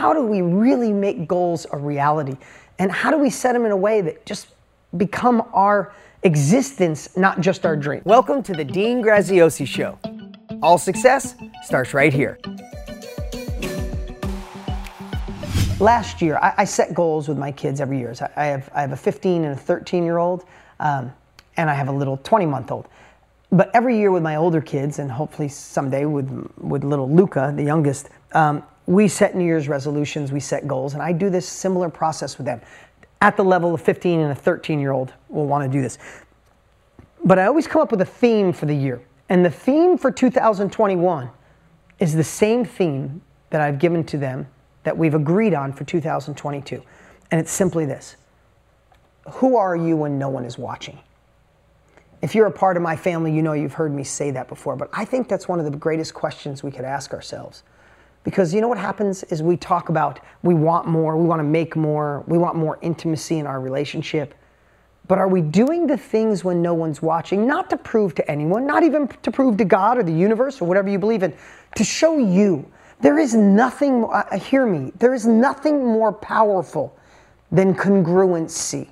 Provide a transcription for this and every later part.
how do we really make goals a reality? And how do we set them in a way that just become our existence, not just our dream? Welcome to the Dean Graziosi Show. All success starts right here. Last year, I, I set goals with my kids every year. So I, have, I have a 15 and a 13 year old, um, and I have a little 20 month old. But every year with my older kids, and hopefully someday with, with little Luca, the youngest, um, we set New Year's resolutions, we set goals, and I do this similar process with them. At the level of 15 and a 13 year old will want to do this. But I always come up with a theme for the year. And the theme for 2021 is the same theme that I've given to them that we've agreed on for 2022. And it's simply this Who are you when no one is watching? If you're a part of my family, you know you've heard me say that before, but I think that's one of the greatest questions we could ask ourselves. Because you know what happens is we talk about we want more, we want to make more, we want more intimacy in our relationship. But are we doing the things when no one's watching, not to prove to anyone, not even to prove to God or the universe or whatever you believe in, to show you there is nothing, uh, hear me, there is nothing more powerful than congruency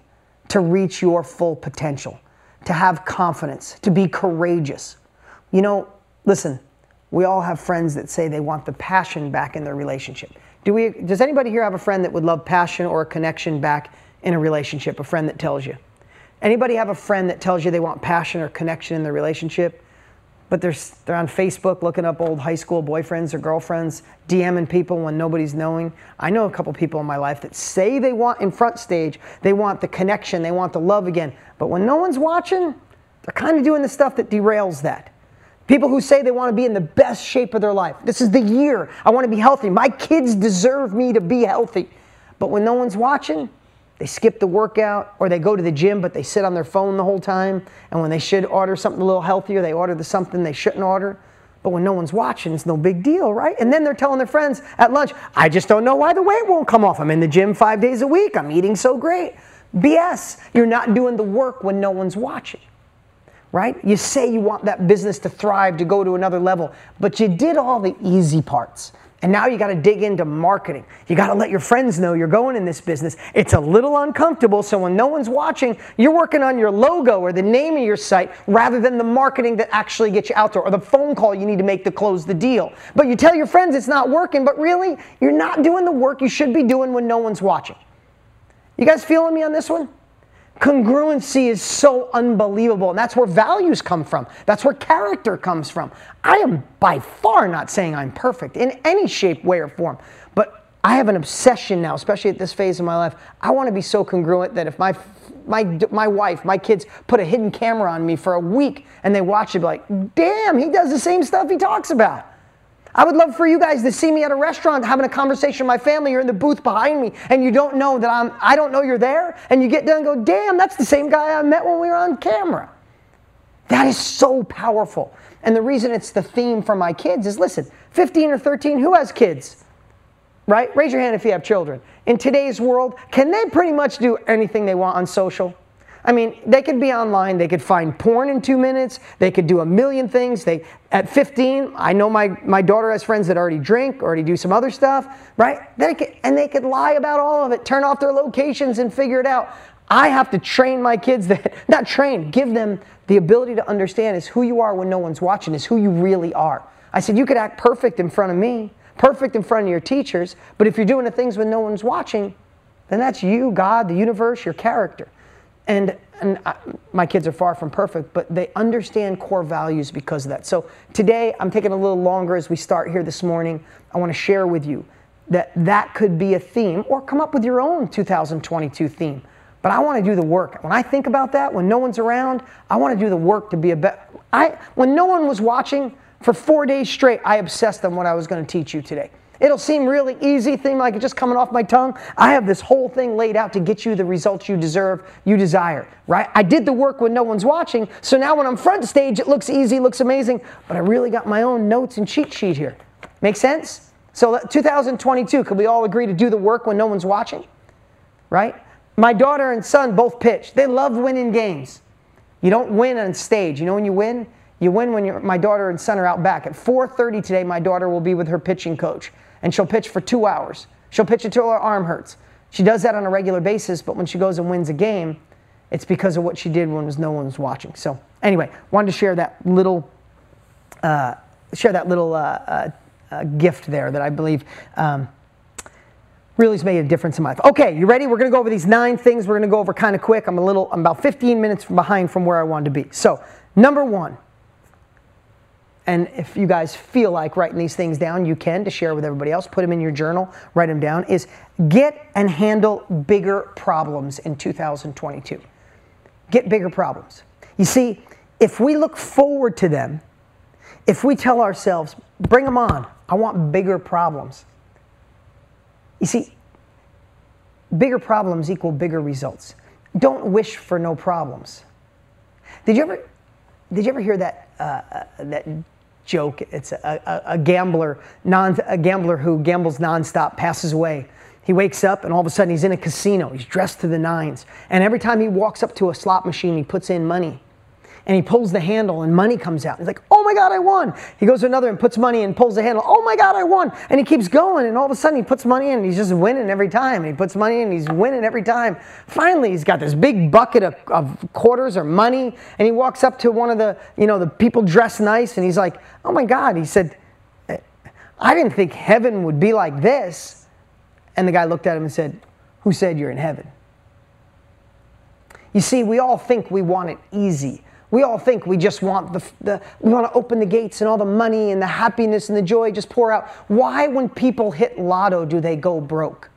to reach your full potential, to have confidence, to be courageous. You know, listen, we all have friends that say they want the passion back in their relationship. Do we, does anybody here have a friend that would love passion or a connection back in a relationship? A friend that tells you? Anybody have a friend that tells you they want passion or connection in their relationship? but they're, they're on Facebook looking up old high school boyfriends or girlfriends, DMing people when nobody's knowing. I know a couple people in my life that say they want in front stage, they want the connection, they want the love again. But when no one's watching, they're kind of doing the stuff that derails that. People who say they want to be in the best shape of their life. This is the year. I want to be healthy. My kids deserve me to be healthy. But when no one's watching, they skip the workout or they go to the gym but they sit on their phone the whole time and when they should order something a little healthier they order the something they shouldn't order but when no one's watching it's no big deal right and then they're telling their friends at lunch i just don't know why the weight won't come off i'm in the gym five days a week i'm eating so great bs you're not doing the work when no one's watching right you say you want that business to thrive to go to another level but you did all the easy parts and now you got to dig into marketing. You got to let your friends know you're going in this business. It's a little uncomfortable, so when no one's watching, you're working on your logo or the name of your site rather than the marketing that actually gets you out there or the phone call you need to make to close the deal. But you tell your friends it's not working, but really, you're not doing the work you should be doing when no one's watching. You guys feeling me on this one? Congruency is so unbelievable, and that's where values come from. That's where character comes from. I am by far not saying I'm perfect in any shape, way, or form, but I have an obsession now, especially at this phase of my life. I want to be so congruent that if my my my wife, my kids put a hidden camera on me for a week and they watch it, be like, damn, he does the same stuff he talks about. I would love for you guys to see me at a restaurant having a conversation with my family. You're in the booth behind me and you don't know that I'm, I don't know you're there. And you get done and go, damn, that's the same guy I met when we were on camera. That is so powerful. And the reason it's the theme for my kids is listen, 15 or 13, who has kids? Right? Raise your hand if you have children. In today's world, can they pretty much do anything they want on social? I mean, they could be online, they could find porn in two minutes, they could do a million things. They at 15, I know my, my daughter has friends that already drink, already do some other stuff, right? They could, and they could lie about all of it, turn off their locations and figure it out. I have to train my kids that, not train, give them the ability to understand is who you are when no one's watching, is who you really are. I said, you could act perfect in front of me, perfect in front of your teachers, but if you're doing the things when no one's watching, then that's you, God, the universe, your character. And, and I, my kids are far from perfect, but they understand core values because of that. So today, I'm taking a little longer as we start here this morning. I want to share with you that that could be a theme or come up with your own 2022 theme. But I want to do the work. When I think about that, when no one's around, I want to do the work to be a better. I when no one was watching for four days straight, I obsessed on what I was going to teach you today. It'll seem really easy, thing like it just coming off my tongue. I have this whole thing laid out to get you the results you deserve, you desire, right? I did the work when no one's watching, so now when I'm front stage, it looks easy, looks amazing, but I really got my own notes and cheat sheet here. Make sense? So 2022, could we all agree to do the work when no one's watching? Right? My daughter and son both pitch. They love winning games. You don't win on stage. You know when you win? You win when my daughter and son are out back. At 4:30 today, my daughter will be with her pitching coach and she'll pitch for two hours. She'll pitch until her arm hurts. She does that on a regular basis, but when she goes and wins a game, it's because of what she did when no one was watching. So anyway, wanted to share that little uh, share that little uh, uh, uh, gift there that I believe um, really has made a difference in my life. Okay, you ready? We're going to go over these nine things. We're going to go over kind of quick. I'm a little, I'm about 15 minutes behind from where I wanted to be. So number one, and if you guys feel like writing these things down, you can to share with everybody else. Put them in your journal, write them down. Is get and handle bigger problems in 2022. Get bigger problems. You see, if we look forward to them, if we tell ourselves, bring them on, I want bigger problems. You see, bigger problems equal bigger results. Don't wish for no problems. Did you ever, did you ever hear that, uh, uh, that joke? It's a, a, a gambler, non, a gambler who gambles nonstop, passes away. He wakes up and all of a sudden he's in a casino. He's dressed to the nines. And every time he walks up to a slot machine, he puts in money and he pulls the handle and money comes out. He's like, oh my God, I won. He goes to another and puts money and pulls the handle. Oh my God, I won. And he keeps going and all of a sudden he puts money in and he's just winning every time. And he puts money in and he's winning every time. Finally, he's got this big bucket of, of quarters or money and he walks up to one of the, you know, the people dressed nice and he's like, oh my God. He said, I didn't think heaven would be like this. And the guy looked at him and said, who said you're in heaven? You see, we all think we want it easy. We all think we just want the, the, we want to open the gates and all the money and the happiness and the joy just pour out. Why, when people hit lotto, do they go broke?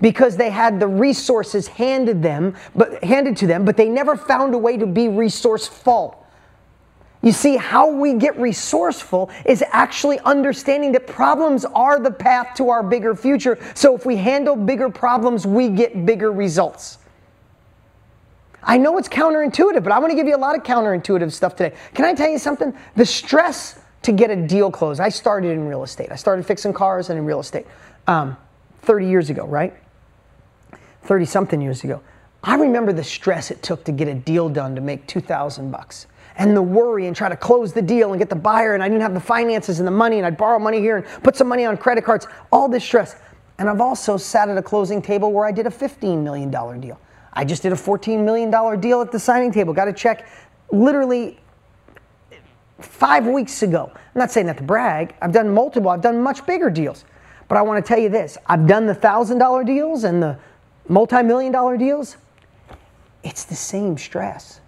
Because they had the resources handed them, but handed to them, but they never found a way to be resourceful. You see, how we get resourceful is actually understanding that problems are the path to our bigger future. So if we handle bigger problems, we get bigger results. I know it's counterintuitive, but I want to give you a lot of counterintuitive stuff today. Can I tell you something? The stress to get a deal closed. I started in real estate. I started fixing cars and in real estate um, 30 years ago, right? 30 something years ago. I remember the stress it took to get a deal done to make 2,000 bucks and the worry and try to close the deal and get the buyer and I didn't have the finances and the money and I'd borrow money here and put some money on credit cards, all this stress. And I've also sat at a closing table where I did a $15 million deal. I just did a $14 million deal at the signing table. Got a check literally five weeks ago. I'm not saying that to brag. I've done multiple, I've done much bigger deals. But I want to tell you this I've done the $1,000 deals and the multi million dollar deals. It's the same stress,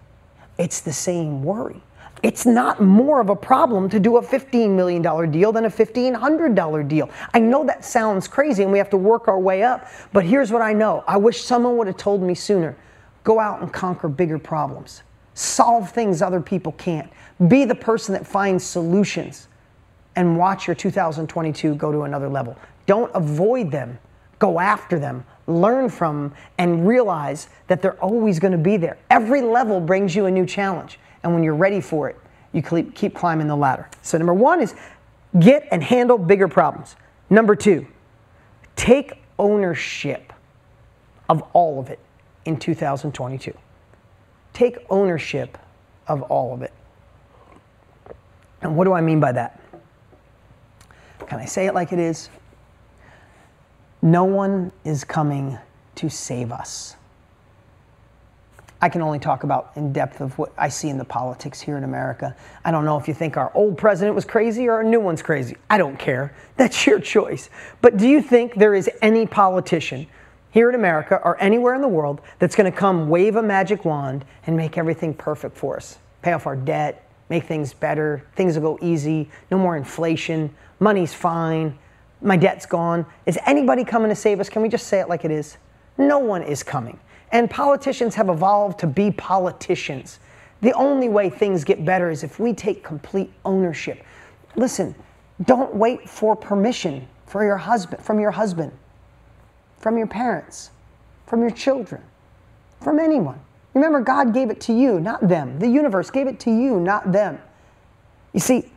it's the same worry it's not more of a problem to do a $15 million deal than a $1,500 deal. I know that sounds crazy and we have to work our way up, but here's what I know. I wish someone would have told me sooner. Go out and conquer bigger problems. Solve things other people can't. Be the person that finds solutions and watch your 2022 go to another level. Don't avoid them. Go after them, learn from them, and realize that they're always going to be there. Every level brings you a new challenge. And when you're ready for it, you keep climbing the ladder. So, number one is get and handle bigger problems. Number two, take ownership of all of it in 2022. Take ownership of all of it. And what do I mean by that? Can I say it like it is? No one is coming to save us. I can only talk about in depth of what I see in the politics here in America. I don't know if you think our old president was crazy or our new one's crazy. I don't care. That's your choice. But do you think there is any politician here in America or anywhere in the world that's going to come wave a magic wand and make everything perfect for us? Pay off our debt, make things better, things will go easy, no more inflation, money's fine, my debt's gone. Is anybody coming to save us? Can we just say it like it is? No one is coming. And politicians have evolved to be politicians. The only way things get better is if we take complete ownership. Listen, don't wait for permission for your husband, from your husband, from your parents, from your children, from anyone. Remember, God gave it to you, not them. The universe gave it to you, not them. You see,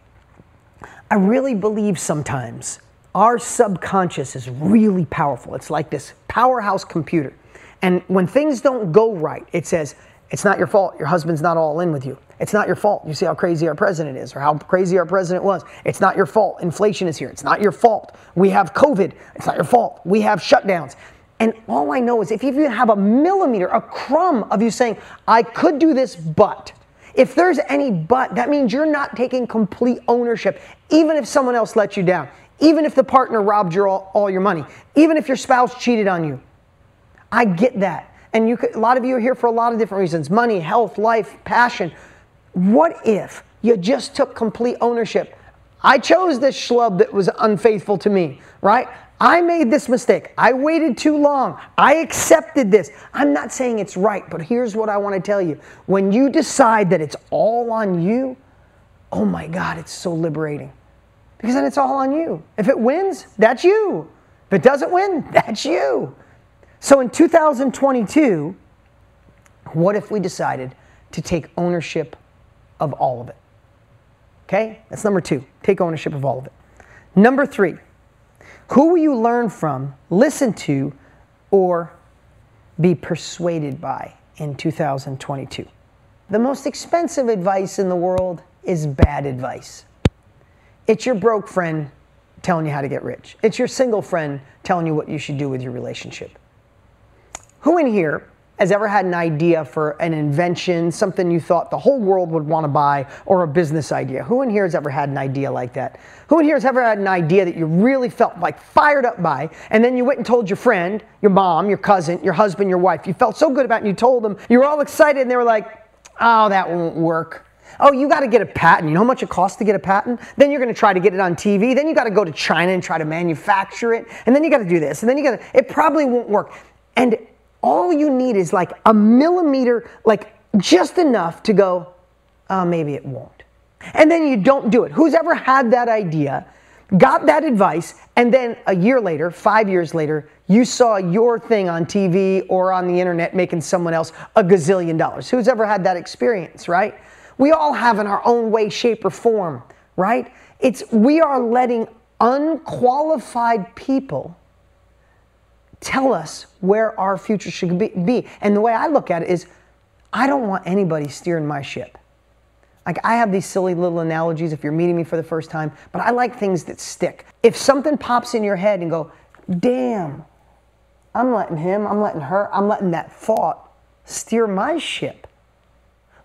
I really believe sometimes our subconscious is really powerful. It's like this powerhouse computer. And when things don't go right, it says, it's not your fault. Your husband's not all in with you. It's not your fault. You see how crazy our president is or how crazy our president was. It's not your fault. Inflation is here. It's not your fault. We have COVID. It's not your fault. We have shutdowns. And all I know is if you even have a millimeter, a crumb of you saying, I could do this, but, if there's any but, that means you're not taking complete ownership, even if someone else let you down, even if the partner robbed your all, all your money, even if your spouse cheated on you. I get that. And you could, a lot of you are here for a lot of different reasons money, health, life, passion. What if you just took complete ownership? I chose this schlub that was unfaithful to me, right? I made this mistake. I waited too long. I accepted this. I'm not saying it's right, but here's what I want to tell you. When you decide that it's all on you, oh my God, it's so liberating. Because then it's all on you. If it wins, that's you. If it doesn't win, that's you. So in 2022, what if we decided to take ownership of all of it? Okay, that's number two. Take ownership of all of it. Number three, who will you learn from, listen to, or be persuaded by in 2022? The most expensive advice in the world is bad advice. It's your broke friend telling you how to get rich. It's your single friend telling you what you should do with your relationship. Who in here has ever had an idea for an invention, something you thought the whole world would want to buy, or a business idea? Who in here has ever had an idea like that? Who in here has ever had an idea that you really felt like fired up by, and then you went and told your friend, your mom, your cousin, your husband, your wife, you felt so good about it, and you told them, you were all excited, and they were like, oh, that won't work. Oh, you got to get a patent. You know how much it costs to get a patent? Then you're going to try to get it on TV. Then you got to go to China and try to manufacture it. And then you got to do this. And then you got to, it probably won't work. And all you need is like a millimeter, like just enough to go, oh, maybe it won't. And then you don't do it. Who's ever had that idea, got that advice, and then a year later, five years later, you saw your thing on TV or on the internet making someone else a gazillion dollars? Who's ever had that experience, right? We all have in our own way, shape, or form, right? It's we are letting unqualified people tell us where our future should be. And the way I look at it is, I don't want anybody steering my ship. Like, I have these silly little analogies if you're meeting me for the first time, but I like things that stick. If something pops in your head and go, damn, I'm letting him, I'm letting her, I'm letting that thought steer my ship.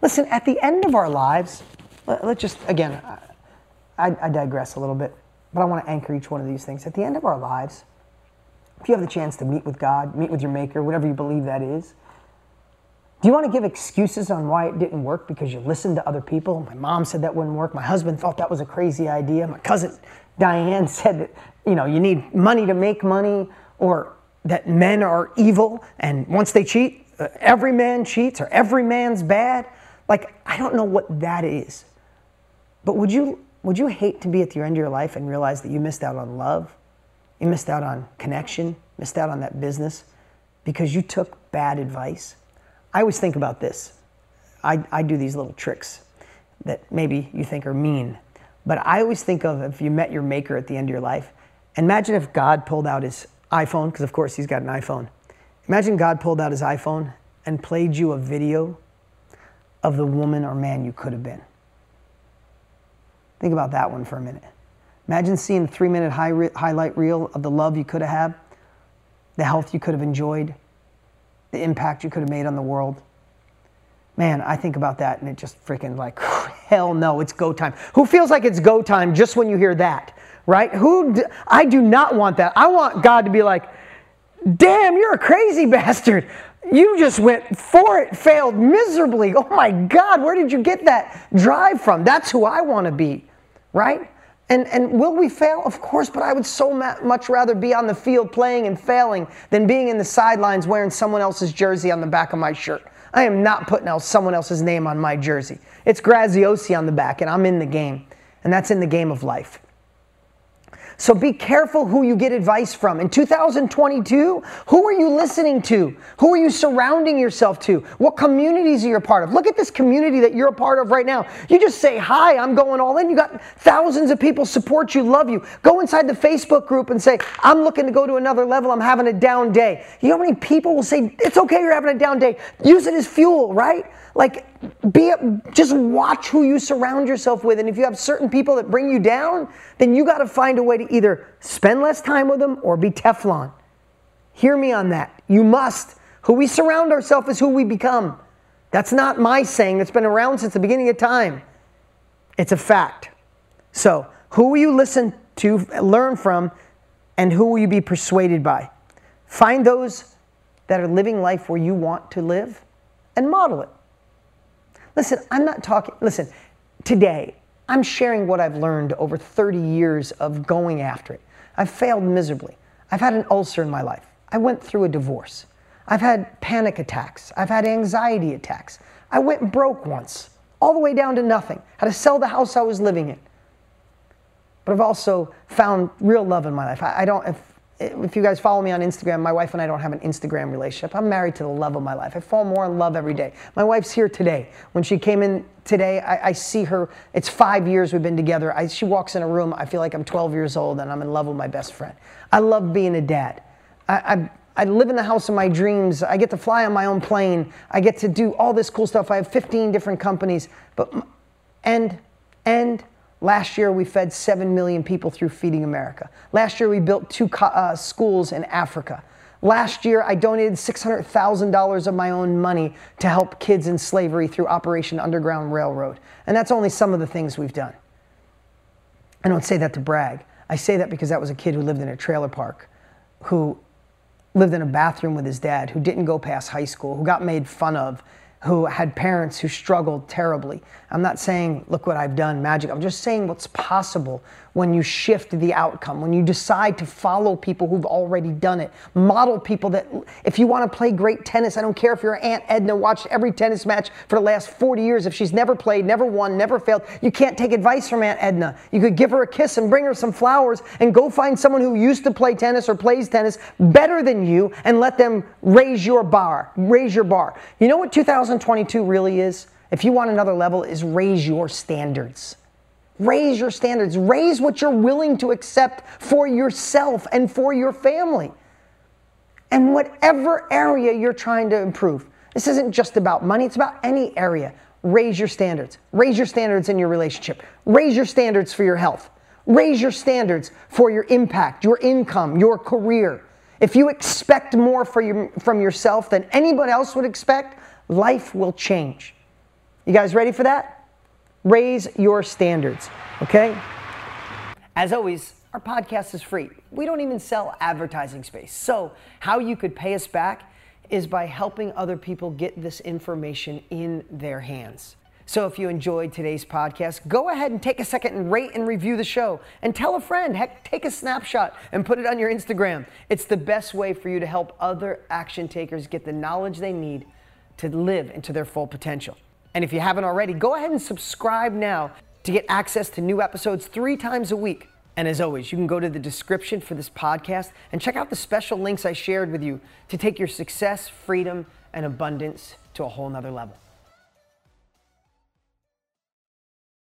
Listen, at the end of our lives, let, us just, again, I, I digress a little bit, but I want to anchor each one of these things. At the end of our lives, if you have the chance to meet with God, meet with your Maker, whatever you believe that is, do you want to give excuses on why it didn't work because you listened to other people? My mom said that wouldn't work. My husband thought that was a crazy idea. My cousin Diane said that, you know, you need money to make money or that men are evil and once they cheat, uh, every man cheats or every man's bad. Like, I don't know what that is. But would you, would you hate to be at the end of your life and realize that you missed out on love? You missed out on connection, missed out on that business because you took bad advice. I always think about this. I, I do these little tricks that maybe you think are mean, but I always think of if you met your maker at the end of your life, imagine if God pulled out his iPhone, because of course he's got an iPhone. Imagine God pulled out his iPhone and played you a video of the woman or man you could have been. Think about that one for a minute. Imagine seeing a three minute high re- highlight reel of the love you could have had, the health you could have enjoyed, the impact you could have made on the world. Man, I think about that and it just freaking like, hell no, it's go time. Who feels like it's go time just when you hear that, right? Who, d- I do not want that. I want God to be like, damn, you're a crazy bastard. You just went for it, failed miserably. Oh my God, where did you get that drive from? That's who I want to be, right? And, and will we fail? Of course, but I would so much rather be on the field playing and failing than being in the sidelines wearing someone else's jersey on the back of my shirt. I am not putting someone else's name on my jersey. It's Graziosi on the back, and I'm in the game. And that's in the game of life. So be careful who you get advice from. In 2022, who are you listening to? Who are you surrounding yourself to? What communities are you a part of? Look at this community that you're a part of right now. You just say, Hi, I'm going all in. You got thousands of people support you, love you. Go inside the Facebook group and say, I'm looking to go to another level. I'm having a down day. You know how many people will say, It's okay, you're having a down day. Use it as fuel, right? Like, be just watch who you surround yourself with. And if you have certain people that bring you down, then you got to find a way to either spend less time with them or be Teflon. Hear me on that. You must. Who we surround ourselves is who we become. That's not my saying, that's been around since the beginning of time. It's a fact. So, who will you listen to, learn from, and who will you be persuaded by? Find those that are living life where you want to live and model it. Listen, I'm not talking, listen, today, I'm sharing what I've learned over 30 years of going after it. I've failed miserably. I've had an ulcer in my life. I went through a divorce. I've had panic attacks. I've had anxiety attacks. I went broke once, all the way down to nothing. Had to sell the house I was living in. But I've also found real love in my life. I, I don't, if, if you guys follow me on Instagram, my wife and I don't have an Instagram relationship. I'm married to the love of my life. I fall more in love every day. My wife's here today. When she came in today, I, I see her. It's five years we've been together. I, she walks in a room, I feel like I'm 12 years old and I'm in love with my best friend. I love being a dad. I, I, I live in the house of my dreams. I get to fly on my own plane. I get to do all this cool stuff. I have 15 different companies. But, and, and, Last year, we fed 7 million people through Feeding America. Last year, we built two uh, schools in Africa. Last year, I donated $600,000 of my own money to help kids in slavery through Operation Underground Railroad. And that's only some of the things we've done. I don't say that to brag. I say that because that was a kid who lived in a trailer park, who lived in a bathroom with his dad, who didn't go past high school, who got made fun of, who had parents who struggled terribly. I'm not saying, look what I've done, magic. I'm just saying what's possible when you shift the outcome, when you decide to follow people who've already done it. Model people that, if you want to play great tennis, I don't care if your Aunt Edna watched every tennis match for the last 40 years. If she's never played, never won, never failed, you can't take advice from Aunt Edna. You could give her a kiss and bring her some flowers and go find someone who used to play tennis or plays tennis better than you and let them raise your bar, raise your bar. You know what 2022 really is? If you want another level, is raise your standards. Raise your standards. Raise what you're willing to accept for yourself and for your family. And whatever area you're trying to improve. This isn't just about money, it's about any area. Raise your standards. Raise your standards in your relationship. Raise your standards for your health. Raise your standards for your impact, your income, your career. If you expect more your, from yourself than anybody else would expect, life will change. You guys ready for that? Raise your standards, okay? As always, our podcast is free. We don't even sell advertising space. So, how you could pay us back is by helping other people get this information in their hands. So, if you enjoyed today's podcast, go ahead and take a second and rate and review the show and tell a friend. Heck, take a snapshot and put it on your Instagram. It's the best way for you to help other action takers get the knowledge they need to live into their full potential. And if you haven't already, go ahead and subscribe now to get access to new episodes three times a week. And as always, you can go to the description for this podcast and check out the special links I shared with you to take your success, freedom, and abundance to a whole nother level.